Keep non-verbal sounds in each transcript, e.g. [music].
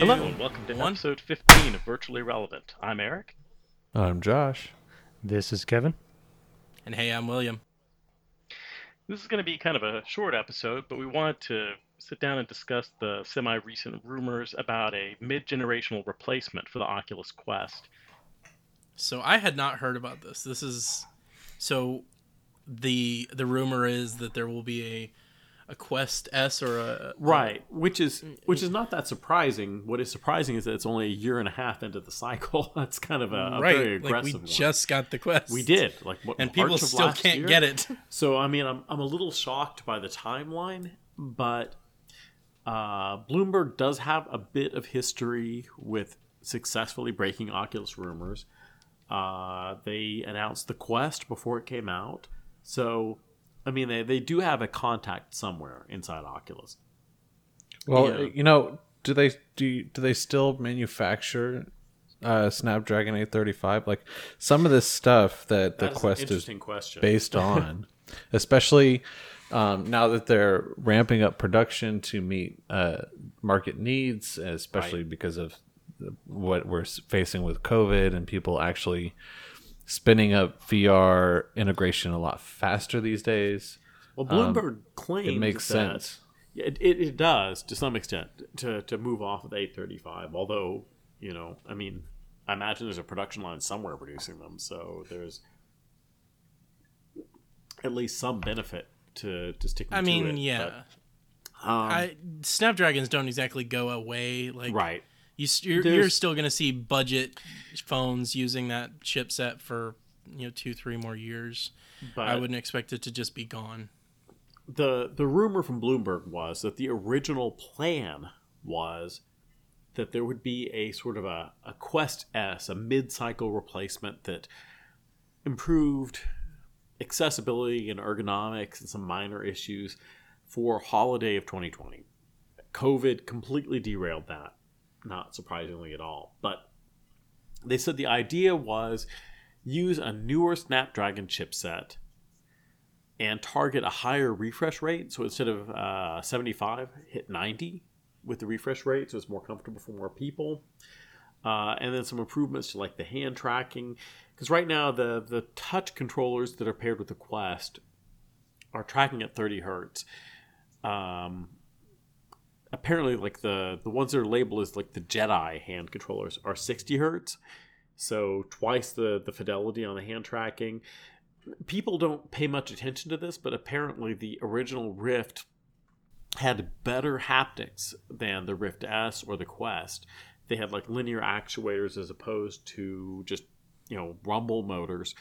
Hello, and welcome to episode 15 of Virtually Relevant. I'm Eric. I'm Josh. This is Kevin. And hey, I'm William. This is going to be kind of a short episode, but we wanted to sit down and discuss the semi recent rumors about a mid generational replacement for the Oculus Quest. So I had not heard about this. This is so the the rumor is that there will be a a Quest S or a right, which is which is not that surprising. What is surprising is that it's only a year and a half into the cycle. [laughs] That's kind of a, a right. very aggressive like we one. just got the Quest. We did like what, and people still can't year? get it. [laughs] So I mean, I'm I'm a little shocked by the timeline, but uh, Bloomberg does have a bit of history with successfully breaking Oculus rumors. Uh, they announced the Quest before it came out, so I mean, they, they do have a contact somewhere inside Oculus. Well, Yeah. you know, do they do you- do they still manufacture uh, Snapdragon 835? Like some of this stuff that the That is an Quest is question. based [laughs] on, especially um, now that they're ramping up production to meet uh, market needs, especially because of the- what we're facing with COVID and people actually spinning up VR integration a lot faster these days. Well, Bloomberg claims Um, It makes that- sense. Yeah, it, it, it does to some extent to, to move off of the 835. Although, you know, I mean, I imagine there's a production line somewhere producing them, so there's at least some benefit to, to sticking I to mean, it. yeah. but, um, I Snapdragons don't exactly go away. Like right. You, you're, you're still going to see budget phones using that chipset for you know two, three more years. But I wouldn't expect it to just be gone. the the rumor from Bloomberg was that the original plan was that there would be a sort of a, a Quest S, a mid-cycle replacement that improved accessibility and ergonomics and some minor issues for holiday of 2020. COVID completely derailed that, not surprisingly at all. But they said the idea was use a newer Snapdragon chipset and target a higher refresh rate. So instead of uh, 75, hit 90 with the refresh rate, so it's more comfortable for more people. Uh, and then some improvements to like the hand tracking, because right now the the touch controllers that are paired with the Quest are tracking at 30 hertz. Um, apparently, like the the ones that are labeled as like the Jedi hand controllers are 60 hertz, so twice the the fidelity on the hand tracking people don't pay much attention to this, but apparently the original Rift had better haptics than the Rift S or the Quest. They had like linear actuators as opposed to just, you know, rumble motors,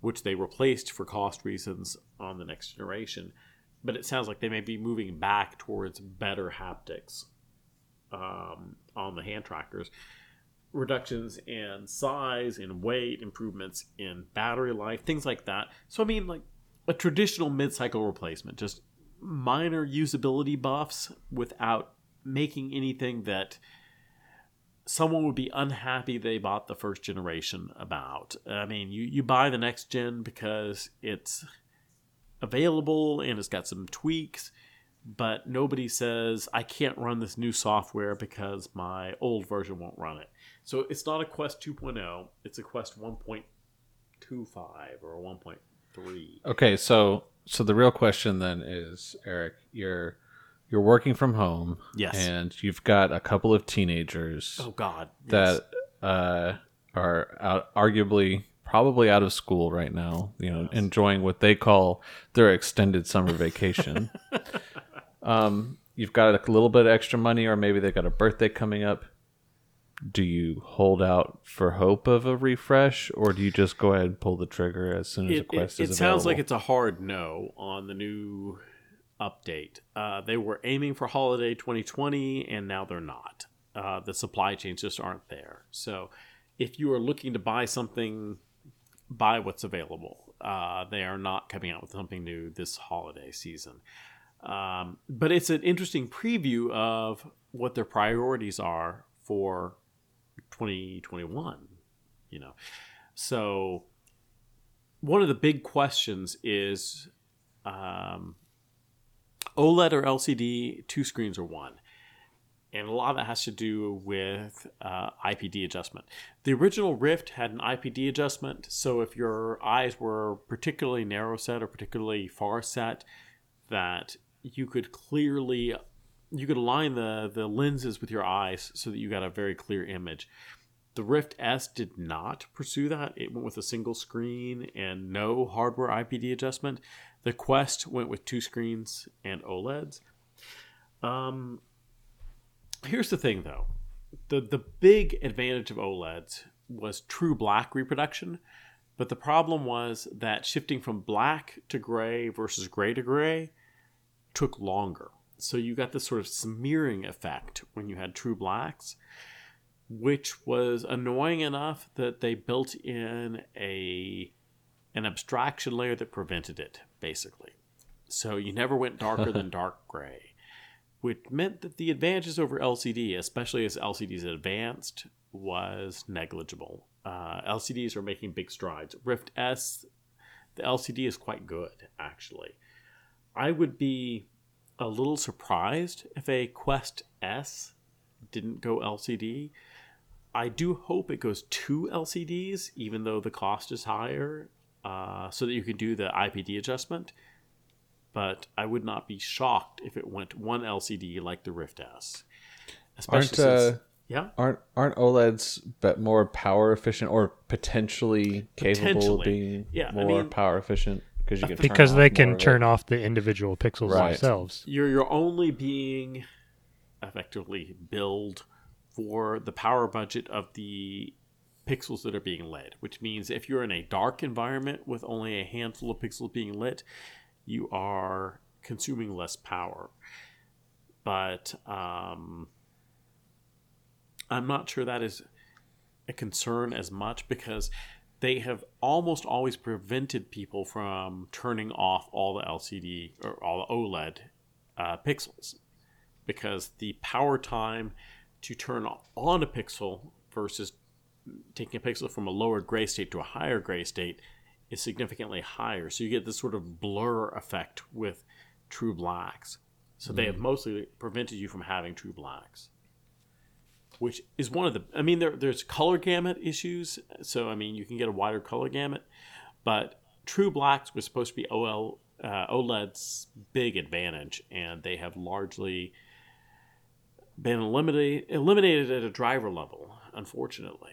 which they replaced for cost reasons on the next generation. But it sounds like they may be moving back towards better haptics um, on the hand trackers reductions in size, in weight, improvements in battery life, things like that. So I mean, like a traditional mid-cycle replacement, just minor usability buffs without making anything that someone would be unhappy they bought the first generation about. I mean, you you buy the next gen because it's available and it's got some tweaks but nobody says I can't run this new software because my old version won't run it. So it's not a Quest 2.0, it's a Quest 1.25 or 1.3. Okay, so so the real question then is, Eric, you're you're working from home, Yes. and you've got a couple of teenagers Oh god. yes. that uh, are out, arguably probably out of school right now, you know, enjoying what they call their extended summer vacation. [laughs] um, you've got a little bit of extra money, or maybe they've got a birthday coming up. Do you hold out for hope of a refresh, or do you just go ahead and pull the trigger as soon as it, the quest it, is it sounds like it's a hard no on the new update. Uh, they were aiming for holiday 2020, and now they're not. Uh, the supply chains just aren't there. So, if you are looking to buy something, buy what's available. Uh, they are not coming out with something new this holiday season. Um, but it's an interesting preview of what their priorities are for 2021 you know. So one of the big questions is um, OLED or LCD, two screens or one. And a lot of that has to do with uh, IPD adjustment. The original Rift had an IPD adjustment, so if your eyes were particularly narrow set or particularly far set, that you could clearly you could align the the lenses with your eyes so that you got a very clear image. The Rift S did not pursue that. It went with a single screen and no hardware IPD adjustment. The Quest went with two screens and OLEDs. Um, here's the thing, though. the The big advantage of OLEDs was true black reproduction, but the problem was that shifting from black to gray versus gray to gray took longer. So you got this sort of smearing effect when you had true blacks which was annoying enough that they built in a an abstraction layer that prevented it basically so you never went darker than [laughs] dark gray which meant that the advantages over lcd especially as lcds advanced was negligible. Uh, lcds are making big strides. Rift s the lcd is quite good actually. I would be a little surprised if a quest s didn't go lcd I do hope it goes two LCDs, even though the cost is higher, uh, so that you can do the IPD adjustment. But I would not be shocked if it went one LCD like the Rift S. Especially aren't, since, uh, yeah, aren't aren't OLEDs but more power efficient or potentially capable of being yeah, more I mean, power efficient? Because you can because they can turn off the individual pixels right. themselves. You're you're only being effectively billed for the power budget of the pixels that are being lit, which means if you're in a dark environment with only a handful of pixels being lit, you are consuming less power. But um, I'm not sure that is a concern as much because they have almost always prevented people from turning off all the LCD or all the OLED uh, pixels because the power time to turn on a pixel versus taking a pixel from a lower gray state to a higher gray state is significantly higher. So you get this sort of blur effect with true blacks. So mm. they have mm. mostly prevented you from having true blacks, which is one of the. I mean, there, there's color gamut issues. So I mean, you can get a wider color gamut, but true blacks was supposed to be OL uh, OLED's big advantage, and they have largely been eliminated eliminated at a driver level, unfortunately.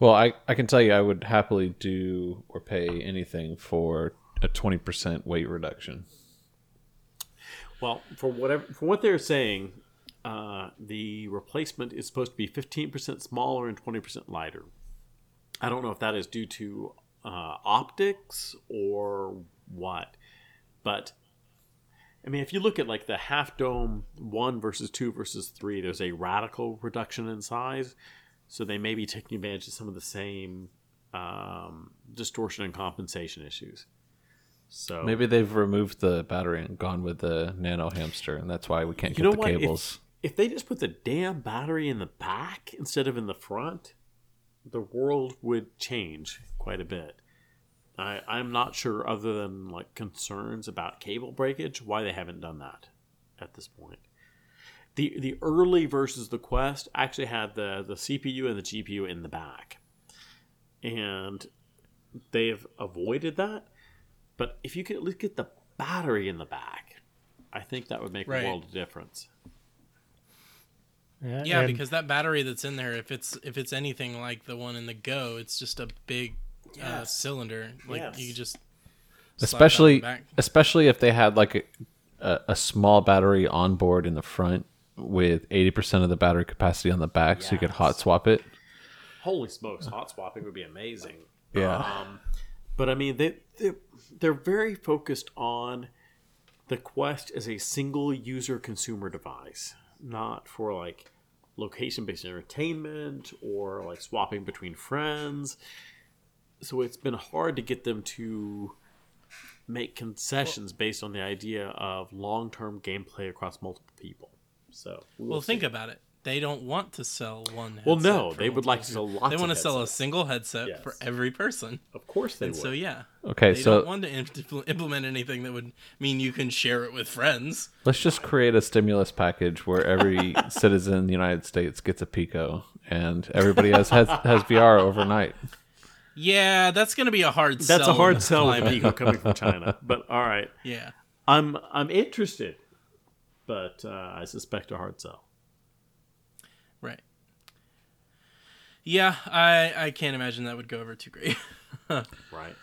Well, I, I can tell you I would happily do or pay anything for a 20% weight reduction. Well, for whatever for what they're saying, uh, the replacement is supposed to be 15% smaller and 20% lighter. I don't know if that is due to uh, optics or what, but I mean, if you look at like the half dome one versus two versus three, there's a radical reduction in size. So they may be taking advantage of some of the same um, distortion and compensation issues. So maybe they've removed the battery and gone with the nano hamster, and that's why we can't get the what? cables. If, if they just put the damn battery in the back instead of in the front, the world would change quite a bit. I, I'm not sure, other than like concerns about cable breakage, why they haven't done that at this point. The the early versus the Quest actually had the the CPU and the GPU in the back, and they've avoided that. But if you could look at least get the battery in the back, I think that would make right. a world of difference. Yeah, yeah because that battery that's in there, if it's if it's anything like the one in the Go, it's just a big yes. uh, cylinder. Like yes. you just especially especially if they had like a, a, a, small battery on board in the front with 80% of the battery capacity on the back so you could hot swap it. Holy smokes hot swapping would be amazing. Yeah. Um, but i mean they, they they're very focused on the quest as a single user consumer device not for like location based entertainment or like swapping between friends. So it's been hard to get them to make concessions based on the idea of long-term gameplay across multiple people. So we'll, well think about it. they don't want to sell one. Well, no, they would like to sell people. lots They want to sell a single headset Yes. for every person. Of course they And would. so yeah, Okay, they so don't want to impl- implement anything that would mean you can share it with friends. let's just create a stimulus package where every [laughs] citizen in the United States gets a Pico and everybody has has, has VR overnight. Yeah, that's going to be a hard. Sell. That's sell a hard sell with climate. Pico coming from China. But all right, [laughs] Yeah, I'm I'm interested, but uh, I suspect a hard sell. right. Yeah, I I can't imagine that would go over too great. [laughs] Right.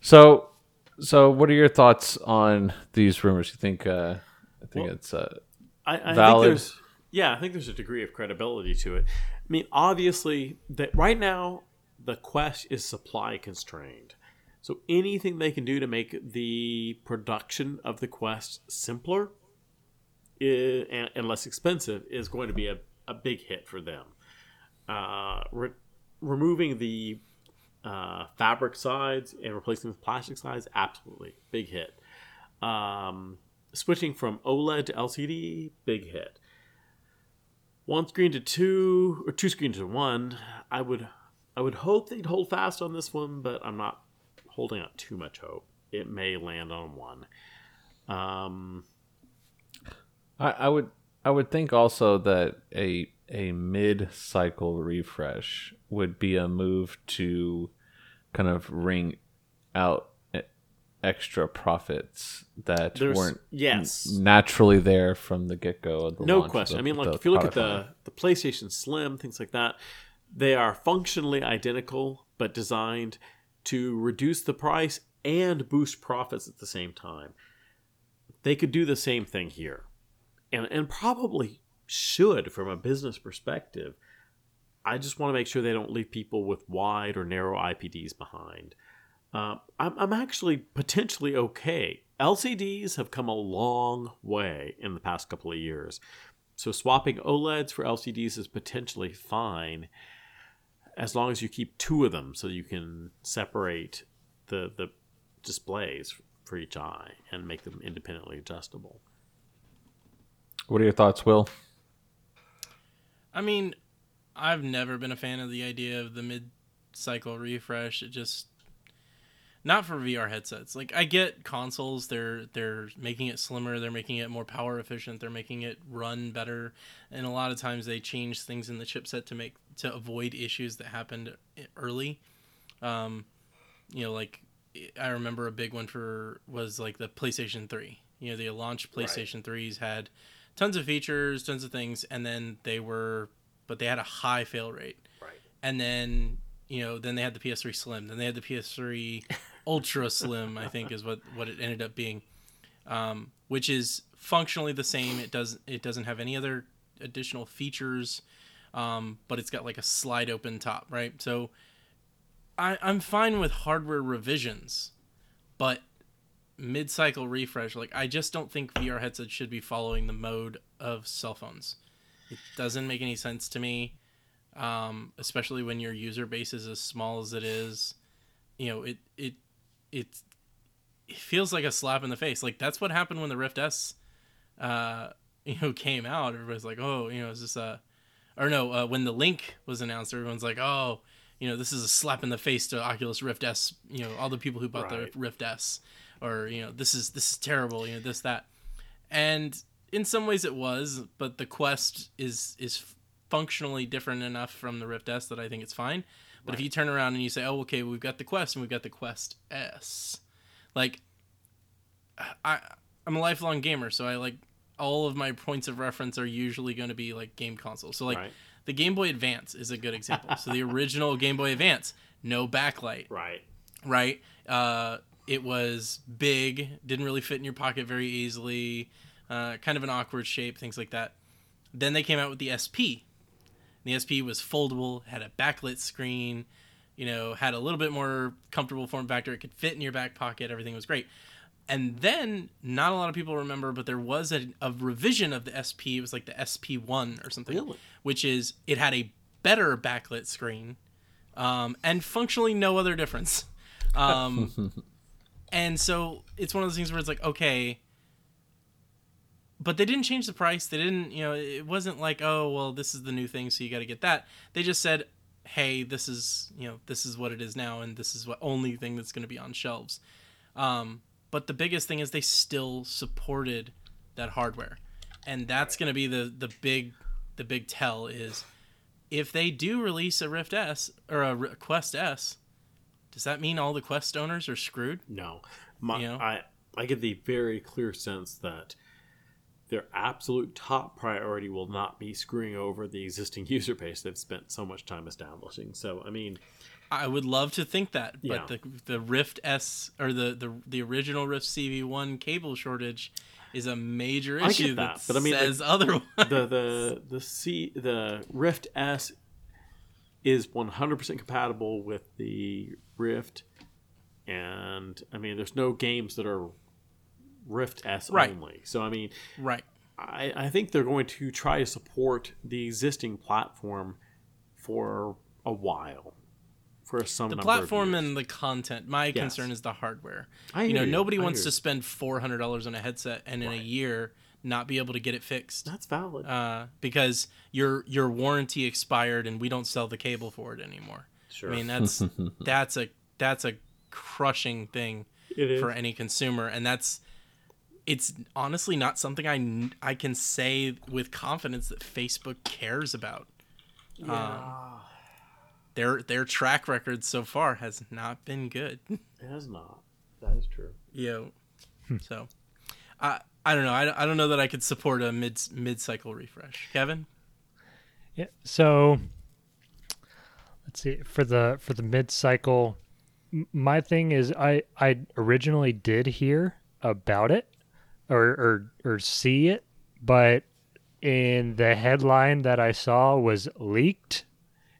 So, so what are your thoughts on these rumors? You think? Uh, I think Well- it's uh, I, I think Valid. there's yeah, I think there's a degree of credibility to it. I mean, obviously, that right now the Quest is supply constrained, so anything they can do to make the production of the Quest simpler i and, and less expensive is going to be a, a big hit for them. Uh, re- removing the uh, fabric sides and replacing with plastic sides, absolutely big hit. Um, switching from OLED to LCD, big hit. One screen to two, or two screens to one. I would, I would hope they'd hold fast on this one, but I'm not holding out too much hope. It may land on one. Um, I, I would I would think also that a a mid cycle refresh would be a move to kind of wring out extra profits that There's- weren't yes. naturally there from the get go no question. the- I mean, like if you look at the the PlayStation Slim, things like that, they are functionally identical, but designed to reduce the price and boost profits at the same time. They could do the same thing here, and and probably should from a business perspective. I just want to make sure they don't leave people with wide or narrow IPDs behind. Uh, I'm, I'm actually potentially okay. LCDs have come a long way in the past couple of years. So swapping OLEDs for LCDs is potentially fine as long as you keep two of them so you can separate the, the displays for each eye and make them independently adjustable. What are your thoughts, Will? I mean, I've never been a fan of the idea of the mid-cycle refresh. It just not for VR headsets. Like I get consoles, they're they're making it slimmer, they're making it more power efficient, they're making it run better, and a lot of times they change things in the chipset to make to avoid issues that happened early. Um, you know, like I remember a big one for was like the PlayStation 3. You know, the launch PlayStation 3s had tons of features, tons of things, and then they were, but they had a high fail rate. Right. And then you know, then they had the PS3 Slim, then they had the PS3 [laughs] Ultra Slim, I think is what what it ended up being, um, which is functionally the same. It does it doesn't have any other additional features, um, but it's got like a slide open top, right? So I, I'm fine with hardware revisions, but mid cycle refresh, like I just don't think VR headsets should be following the mode of cell phones. It doesn't make any sense to me, um, especially when your user base is as small as it is. You know, it it it it feels like a slap in the face. Like that's what happened when the Rift S, uh, [laughs] you know, came out. Everybody's like, oh, you know, is this a, or no, uh, when the Link was announced, everyone's like, oh, you know, this is a slap in the face to Oculus Rift S. You know, all the people who bought Right. the Rift S, or you know, this is this is terrible. You know, this that, and in some ways it was, but the Quest is is functionally different enough from the Rift S that I think it's fine. But if you turn around and you say, "Oh, okay, we've got the Quest and we've got the Quest S," like I I'm a lifelong gamer, so I like all of my points of reference are usually going to be like game consoles. So like Right. The Game Boy Advance is a good example. so the [laughs] original Game Boy Advance, no backlight, Right. right? Uh, it was big, didn't really fit in your pocket very easily, uh, kind of an awkward shape, things like that. Then they came out with the SP. The SP was foldable, had a backlit screen, you know, had a little bit more comfortable form factor. It could fit in your back pocket. Everything was great. And then, not a lot of people remember, but there was a, a revision of the SP. It was like the SP1 or something, Really? which is it had a better backlit screen um, and functionally no other difference. [laughs] Um, and so it's one of those things where it's like, okay, but they didn't change the price. They didn't, you know, it wasn't like, oh, well, this is the new thing, so you got to get that. They just said, hey, this is, you know, this is what it is now, and this is what only thing that's going to be on shelves. Um, but the biggest thing is they still supported that hardware, and that's going to be the the big the big tell is if they do release a Rift S or a Quest S, does that mean all the Quest owners are screwed? No, My, You know? I I get the very clear sense that their absolute top priority will not be screwing over the existing [laughs] user base they've spent so much time establishing. So I mean, I would love to think that, but Yeah. the the Rift S or the, the the original Rift CV1 cable shortage is a major issue I get that, that, but I mean, says otherwise. the the the C the Rift S is 100% compatible with the Rift, and I mean, there's no games that are Rift S Right. only. So I mean, right. I, I think they're going to try to support the existing platform for a while, for some The number of platform years. and the content. My concern is the hardware. I you know, you. nobody I wants to spend four hundred dollars on a headset and in a year not be able to get it fixed. That's valid. Uh, because your your warranty expired and we don't sell the cable for it anymore. sure, I mean that's [laughs] that's a that's a crushing thing for any consumer and that's it's honestly not something I, I can say with confidence that Facebook cares about. Um, their their track record so far has not been good. [laughs] it has not. That is true. Yeah. Hmm. so I I don't know. I, I don't know that I could support a mid mid cycle refresh. Kevin, Yeah. So let's see for the for the mid cycle. My thing is, I I originally did hear about it or or or see it, but in the headline that I saw was leaked,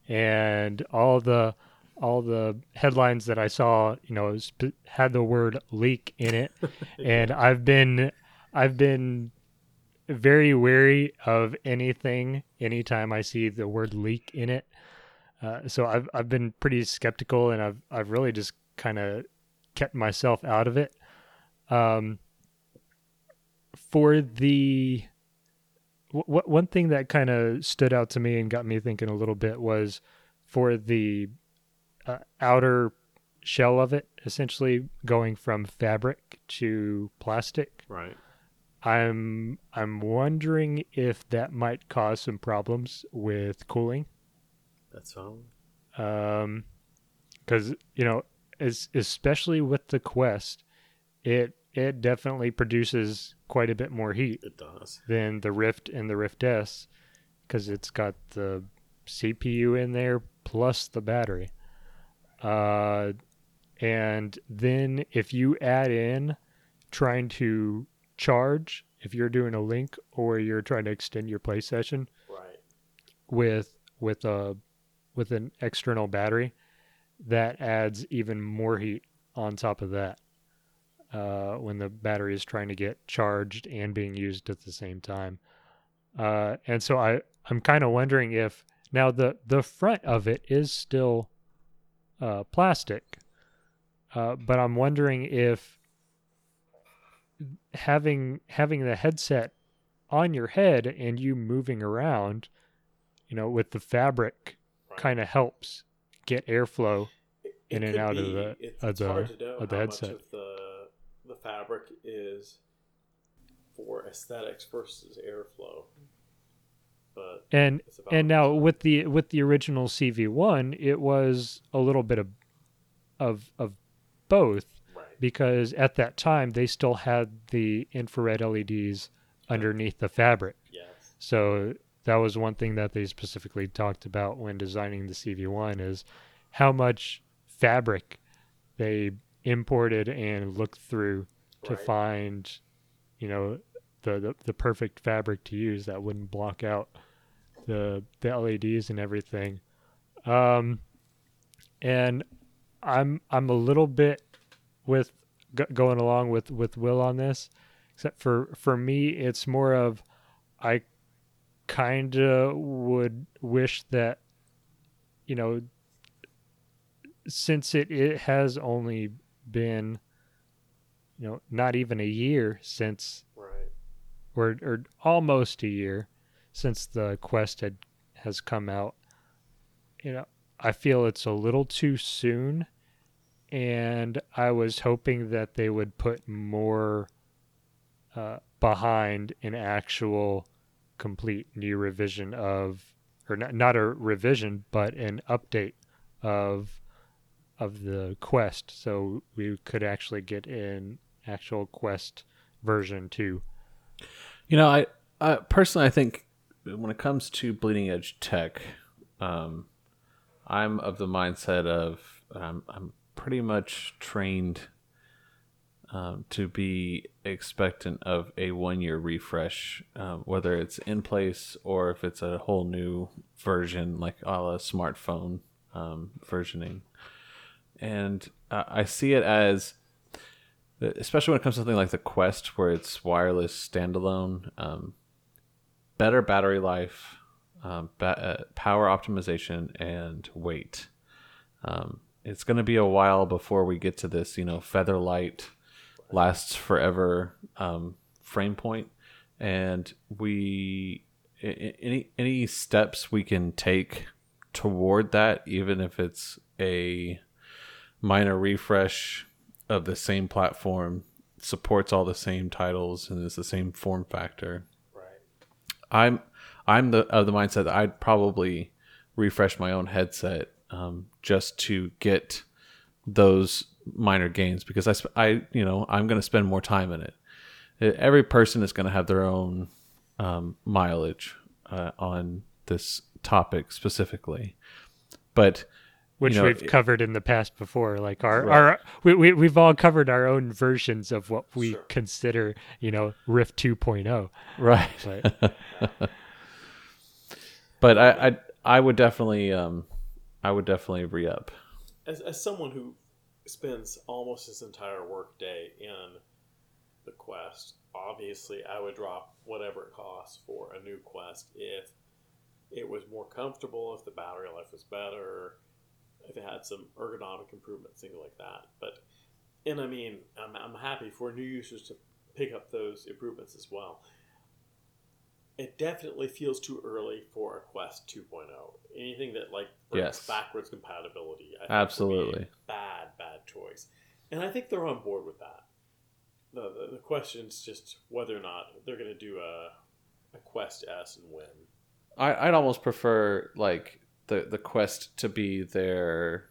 and all the all the headlines that I saw, you know, had the word leak in it, [laughs] and I've been I've been very wary of anything anytime I see the word leak in it. Uh, so I've I've been pretty skeptical, and I've I've really just kind of kept myself out of it. Um, for the w- one thing that kind of stood out to me and got me thinking a little bit was for the uh, outer shell of it, essentially going from fabric to plastic. Right. I'm I'm wondering if that might cause some problems with cooling. That's valid. Um, because you know, as especially with the Quest, it it definitely produces quite a bit more heat It does. than the Rift and the Rift S, because it's got the CPU in there plus the battery. Uh, and then if you add in trying to charge, if you're doing a link or you're trying to extend your play session Right. with with a with an external battery, that adds even more heat on top of that. Uh, when the battery is trying to get charged and being used at the same time, uh, and so I I'm kind of wondering if now the the front of it is still uh, plastic, uh, but I'm wondering if having having the headset on your head and you moving around, you know, with the fabric Right. kind of helps get airflow. In and out of the- It's, of the- hard to know of the headset. of the fabric is for aesthetics versus airflow. But And and now with the with the original CV1, it was a little bit of of of both right. because at that time they still had the infrared LEDs underneath the fabric. Yes. So that was one thing that they specifically talked about when designing the CV1 is how much fabric they imported and looked through to Right. find, you know, the, the the perfect fabric to use that wouldn't block out the the LEDs and everything. Um, and I'm I'm a little bit with g- going along with with Will on this, except for for me it's more of I kind of would wish that you know since it it has only been you know not even a year since Right. or or almost a year since the quest had has come out. You know, I feel it's a little too soon and I was hoping that they would put more uh, behind an actual complete new revision of or not, not a revision but an update of of the quest so we could actually get an actual quest version 2 You know, I, I personally I think when it comes to bleeding edge tech, um, I'm of the mindset of I'm I'm pretty much trained um, to be expectant of a one year refresh, um, whether it's in place or if it's a whole new version like a la smartphone um, versioning. And uh, I see it as especially when it comes to something like the Quest, where it's wireless standalone, um, better battery life, um, ba- uh, power optimization, and weight. Um, it's going to be a while before we get to this, you know, feather light, lasts forever um, frame point, and we any any steps we can take toward that, even if it's a minor refresh of the same platform, supports all the same titles, and is the same form factor. Right. I'm I'm the of the mindset that I'd probably refresh my own headset um, just to get those minor gains because I sp- I you know I'm going to spend more time in it. Every person is going to have their own um, mileage uh, on this topic specifically, but which you know, we've it- covered in the past before like our, Right. our we, we, we've all covered our own versions of what we Sure. consider you know rift 2.0 right. but [laughs] but I, I I would definitely um I would definitely re up. As, as someone who spends almost his entire workday in the quest, obviously I would drop whatever it costs for a new quest if it was more comfortable, if the battery life was better, if it had some ergonomic improvements, things like that. But and I mean, I'm, I'm happy for new users to pick up those improvements as well. It definitely feels too early for a Quest 2.0. Anything that like brings Yes. backwards compatibility, I think would be Absolutely. a bad, bad choice. And I think they're on board with that. The, the, the question's just whether or not they're going to do a, a Quest S and when. I, I'd almost prefer like the the quest to be their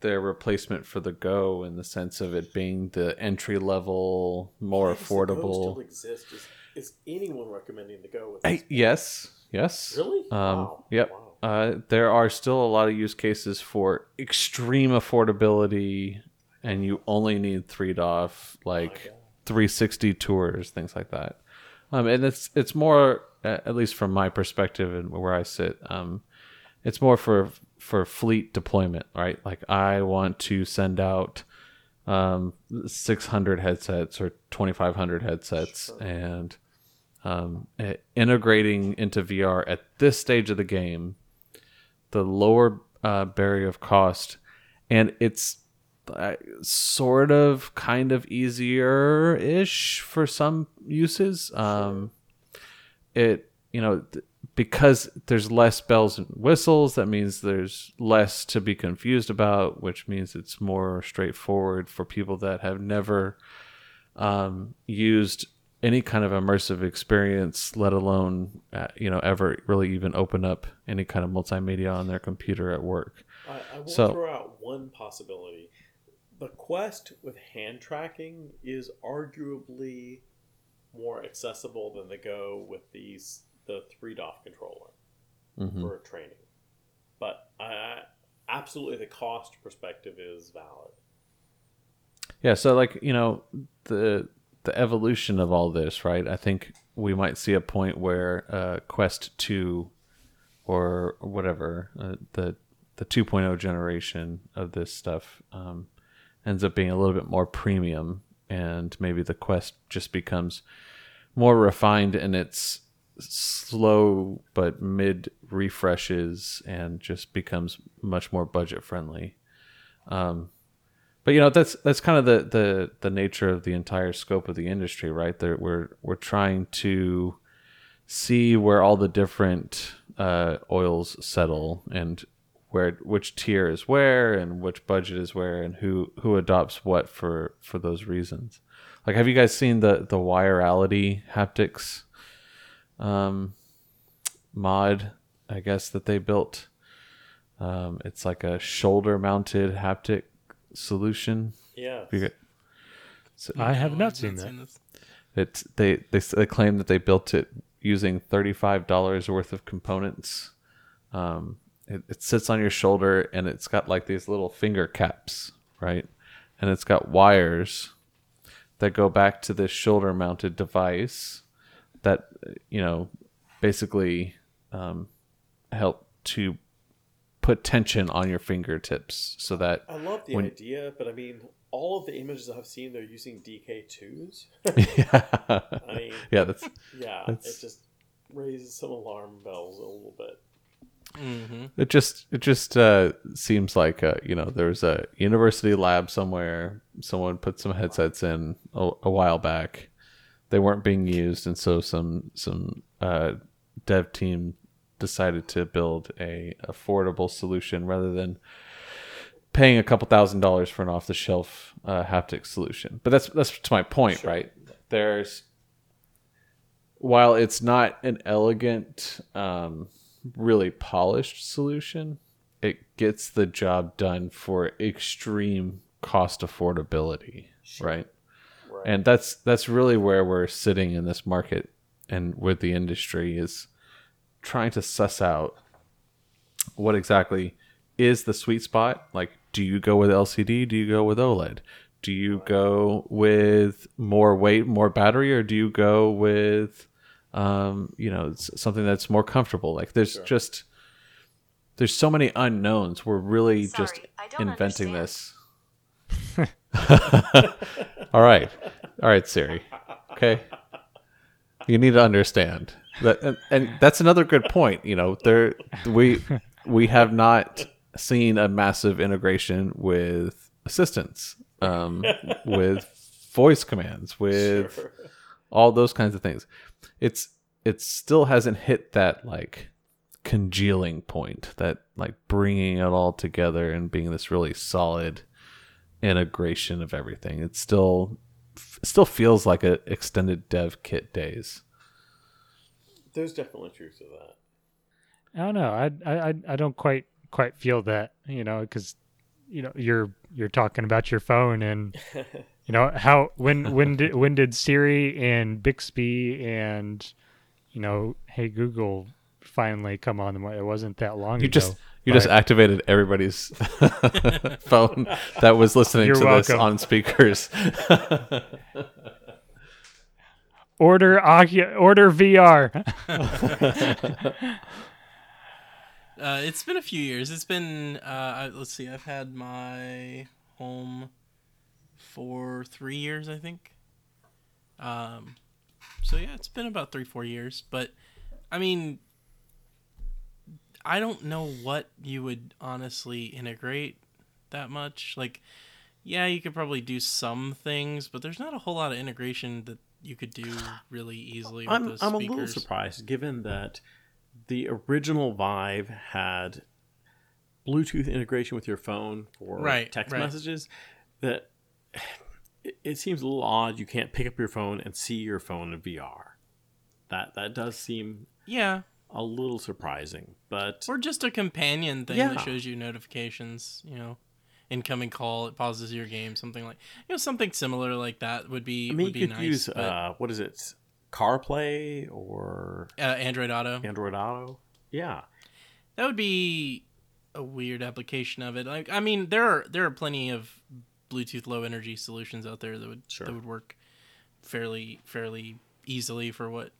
their replacement for the Go in the sense of it being the entry level, more Why does the Go affordable. still exist? Is, is anyone recommending the Go this? yes, yes. Really? Um, wow. Yep. Wow. Uh, there are still a lot of use cases for extreme affordability, and you only need three DOF, like God. 360 tours, things like that. Um, and it's it's more, at least from my perspective and where I sit, um, it's more for for fleet deployment, right? Like I want to send out um, 600 headsets or 2500 headsets, and um, integrating into VR at this stage of the game, the lower uh, barrier of cost, and it's uh, sort of kind of easier ish for some uses. Um, it you know because there's less bells and whistles that means there's less to be confused about which means it's more straightforward for people that have never um, used any kind of immersive experience let alone uh, you know ever really even open up any kind of multimedia on their computer at work I, I will So- throw out one possibility. The Quest with hand tracking is arguably more accessible than the Go with these the three DOF controller Mhm. for training. But I, I absolutely the cost perspective is valid. Yeah, so like you know the the evolution of all this, right? I think we might see a point where uh, Quest Two or whatever uh, the the 2.0 generation of this stuff um, ends up being a little bit more premium, and maybe the Quest just becomes more refined in its slow but mid refreshes and just becomes much more budget friendly. Um, but you know that's that's kind of the the the nature of the entire scope of the industry, right? There we're we're trying to see where all the different uh, oils settle and where which tier is where and which budget is where and who who adopts what for for those reasons. Like, have you guys seen the the Wireality haptics um, mod? I guess that they built. Um, it's like a shoulder mounted haptic solution. Yeah. You get- I have not seen that. this. It's they, they they claim that they built it using thirty five dollars worth of components. Um, it, it sits on your shoulder and it's got like these little finger caps, right? And it's got wires that go back to this shoulder mounted device that you know basically um, help to put tension on your fingertips so that I love the When- idea, but I mean, all of the images I've seen, they're using DK2s. yeah, [laughs] I mean, yeah that's yeah, That's- it just raises some alarm bells a little bit. hmm It just it just uh, seems like uh, you know there was a university lab somewhere. Someone put some headsets in a, a while back. They weren't being used, and so some some uh, dev team decided to build a affordable solution rather than paying a couple thousand dollars for an off the shelf uh, haptic solution. But that's that's to my point, right? There's while it's not an elegant, um, really polished solution, it gets the job done for extreme cost affordability, right? Right. And that's that's really where we're sitting in this market and with the industry is trying to suss out what exactly is the sweet spot. Like, do you go with LCD? Do you go with OLED? Do you go with more weight, more battery, or do you go with, um, you know, something that's more comfortable? Like, there's just there's so many unknowns. We're really just Sorry, I don't inventing understand. this. [laughs] [laughs] All right, all right, Siri. Okay, you need to understand that, and, and that's another good point. You know, there we we have not seen a massive integration with assistants, um, with voice commands, with Sure. all those kinds of things. It's it still hasn't hit that like congealing point, that like bringing it all together and being this really solid integration of everything. It still it still feels like a extended dev kit days. There's definitely truth to that. I don't know. I I I- I don't quite quite feel that. You know, because you know you're you're talking about your phone and [laughs] you know how when when did when did Siri and Bixby and you know Hey Google finally come on the market? It wasn't that long You ago. just you just activated everybody's [laughs] phone that was listening You're to this on speakers. [laughs] order Ocu- order VR. [laughs] Uh, it's been a few years. It's been uh, I, let's see. I've had my home for three years, I think. Um, so yeah, it's been about three, four years. But I mean, I don't know what you would honestly integrate that much. Like, yeah, you could probably do some things, but there's not a whole lot of integration that you could do really easily with I'm, those I'm a little surprised given that the original Vive had Bluetooth integration with your phone for Right, text right. messages. That it, it seems a little odd you can't pick up your phone and see your phone in VR. That that does seem Yeah, a little surprising, but Or just a companion thing Yeah. that shows you notifications, you know, incoming call, it pauses your game, something like you know, something similar like that would be I mean would be nice. use but, uh, what is it, CarPlay or uh, Android Auto. Android Auto? Yeah, That would be a weird application of it. Like I mean, there are there are plenty of Bluetooth low energy solutions out there that would Sure. that would work fairly fairly easily for what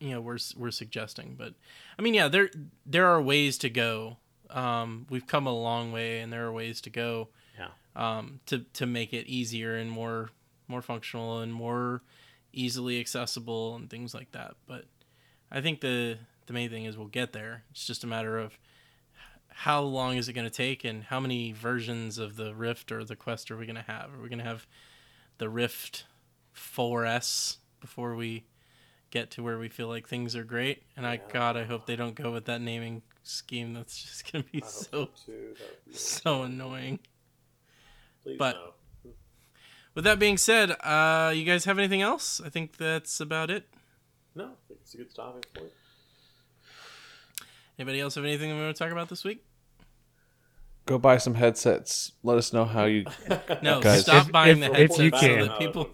you know we're we're suggesting. But I mean, yeah, there there are ways to go. Um, we've come a long way, and there are ways to go. yeah. um, to to make it easier and more more functional and more easily accessible and things like that. But I think the the main thing is we'll get there. It's just a matter of how long is it going to take and how many versions of the Rift or the Quest are we going to have? Are we going to have the Rift 4S before we get to where we feel like things are great? And I God, I hope they don't go with that naming scheme. That's just going to be so so [laughs] annoying. But- With that being said, uh, you guys have anything else? I think that's about it. no, I think it's a good stopping point. Anybody else have anything we want to talk about this week? Go buy some headsets. Let us know how you [laughs] No, Guys. stop If- buying if- the if headsets you so can. that people.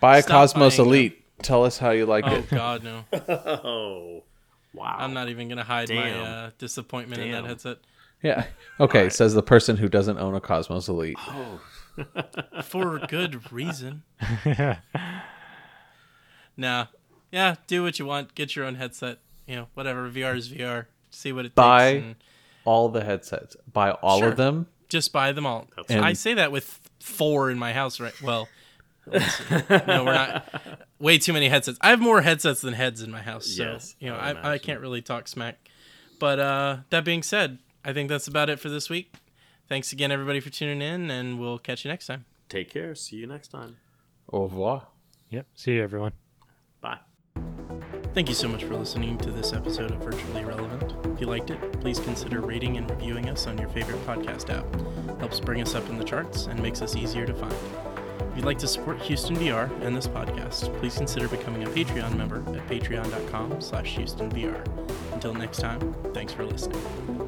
buy a Stop Cosmos Elite. [laughs] them. Elite. Tell us how you like Oh it. Oh God, no! [laughs] Oh, wow! I'm not even gonna hide my uh, disappointment in that headset. Yeah. Okay, Alright. says the person who doesn't own a Cosmos Elite. Oh, [laughs] for good reason. [laughs] Nah, yeah, do what you want. Get your own headset. You know, whatever. VR is VR. See what it Buy- takes. And All the headsets. Buy all Sure. of them. just buy them all. That's- I say that with four in my house, right? Well, let's see. No, we're not. Way too many headsets. I have more headsets than heads in my house. So, Yes, you know, I I, I can't really talk smack. But uh, that being said, I think that's about it for this week. Thanks again, everybody, for tuning in, and we'll catch you next time. take care. See you next time. Au revoir. Yep. See you, everyone. Bye. Thank you so much for listening to this episode of Virtually Relevant. If you liked it, please consider rating and reviewing us on your favorite podcast app. Helps bring us up in the charts and makes us easier to find. If you'd like to support Houston VR and this podcast, please consider becoming a Patreon member at patreon.com slash HoustonVR. Until next time, thanks for listening.